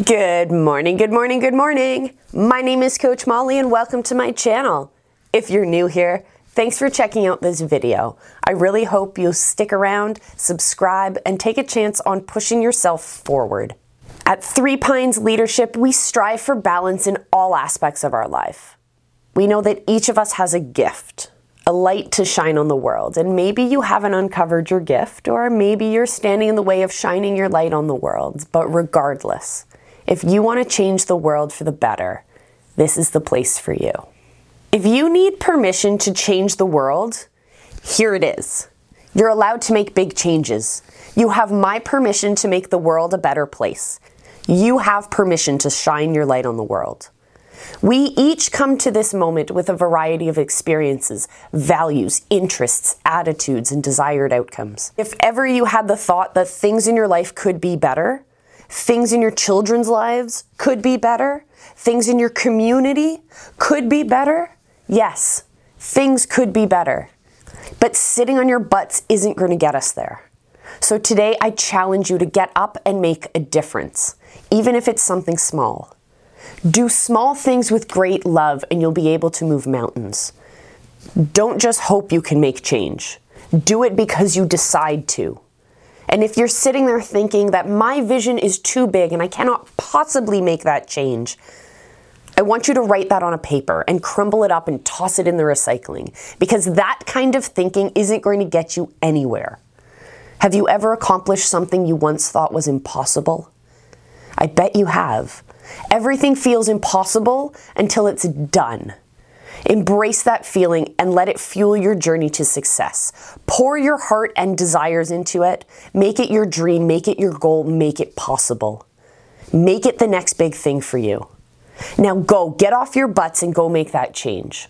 Good morning, good morning, good morning. My name is Coach Molly and welcome to my channel. If you're new here, thanks for checking out this video. I really hope you'll stick around, subscribe, and take a chance on pushing yourself forward. At Three Pines Leadership, we strive for balance in all aspects of our life. We know that each of us has a gift, a light to shine on the world, and maybe you haven't uncovered your gift, or maybe you're standing in the way of shining your light on the world. But regardless, if you want to change the world for the better, this is the place for you. If you need permission to change the world, here it is. You're allowed to make big changes. You have my permission to make the world a better place. You have permission to shine your light on the world. We each come to this moment with a variety of experiences, values, interests, attitudes, and desired outcomes. If ever you had the thought that things in your life could be better, things in your children's lives could be better, things in your community could be better. Yes, things could be better. But sitting on your butts isn't going to get us there. So today I challenge you to get up and make a difference, even if it's something small. Do small things with great love and you'll be able to move mountains. Don't just hope you can make change. Do it because you decide to. And if you're sitting there thinking that my vision is too big and I cannot possibly make that change, I want you to write that on a paper and crumble it up and toss it in the recycling because that kind of thinking isn't going to get you anywhere. Have you ever accomplished something you once thought was impossible? I bet you have. Everything feels impossible until it's done. Embrace that feeling and let it fuel your journey to success. Pour your heart and desires into it. Make it your dream, make it your goal, make it possible. Make it the next big thing for you. Now go, get off your butts and go make that change.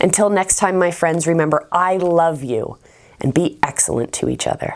Until next time, my friends, remember I love you and be excellent to each other.